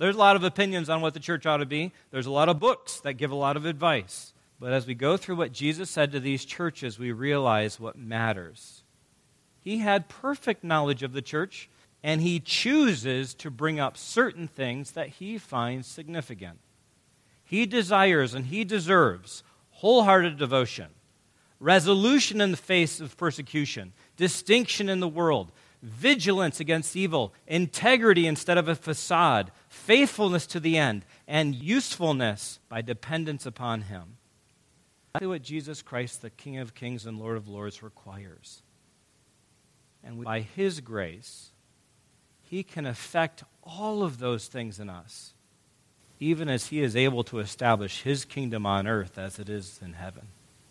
There's a lot of opinions on what the church ought to be, there's a lot of books that give a lot of advice. But as we go through what Jesus said to these churches, we realize what matters. He had perfect knowledge of the church, and he chooses to bring up certain things that he finds significant. He desires and he deserves wholehearted devotion, resolution in the face of persecution, distinction in the world, vigilance against evil, integrity instead of a facade, faithfulness to the end, and usefulness by dependence upon him. Exactly what Jesus Christ, the King of Kings and Lord of Lords, requires. And by His grace, He can effect all of those things in us, even as He is able to establish His kingdom on earth as it is in heaven.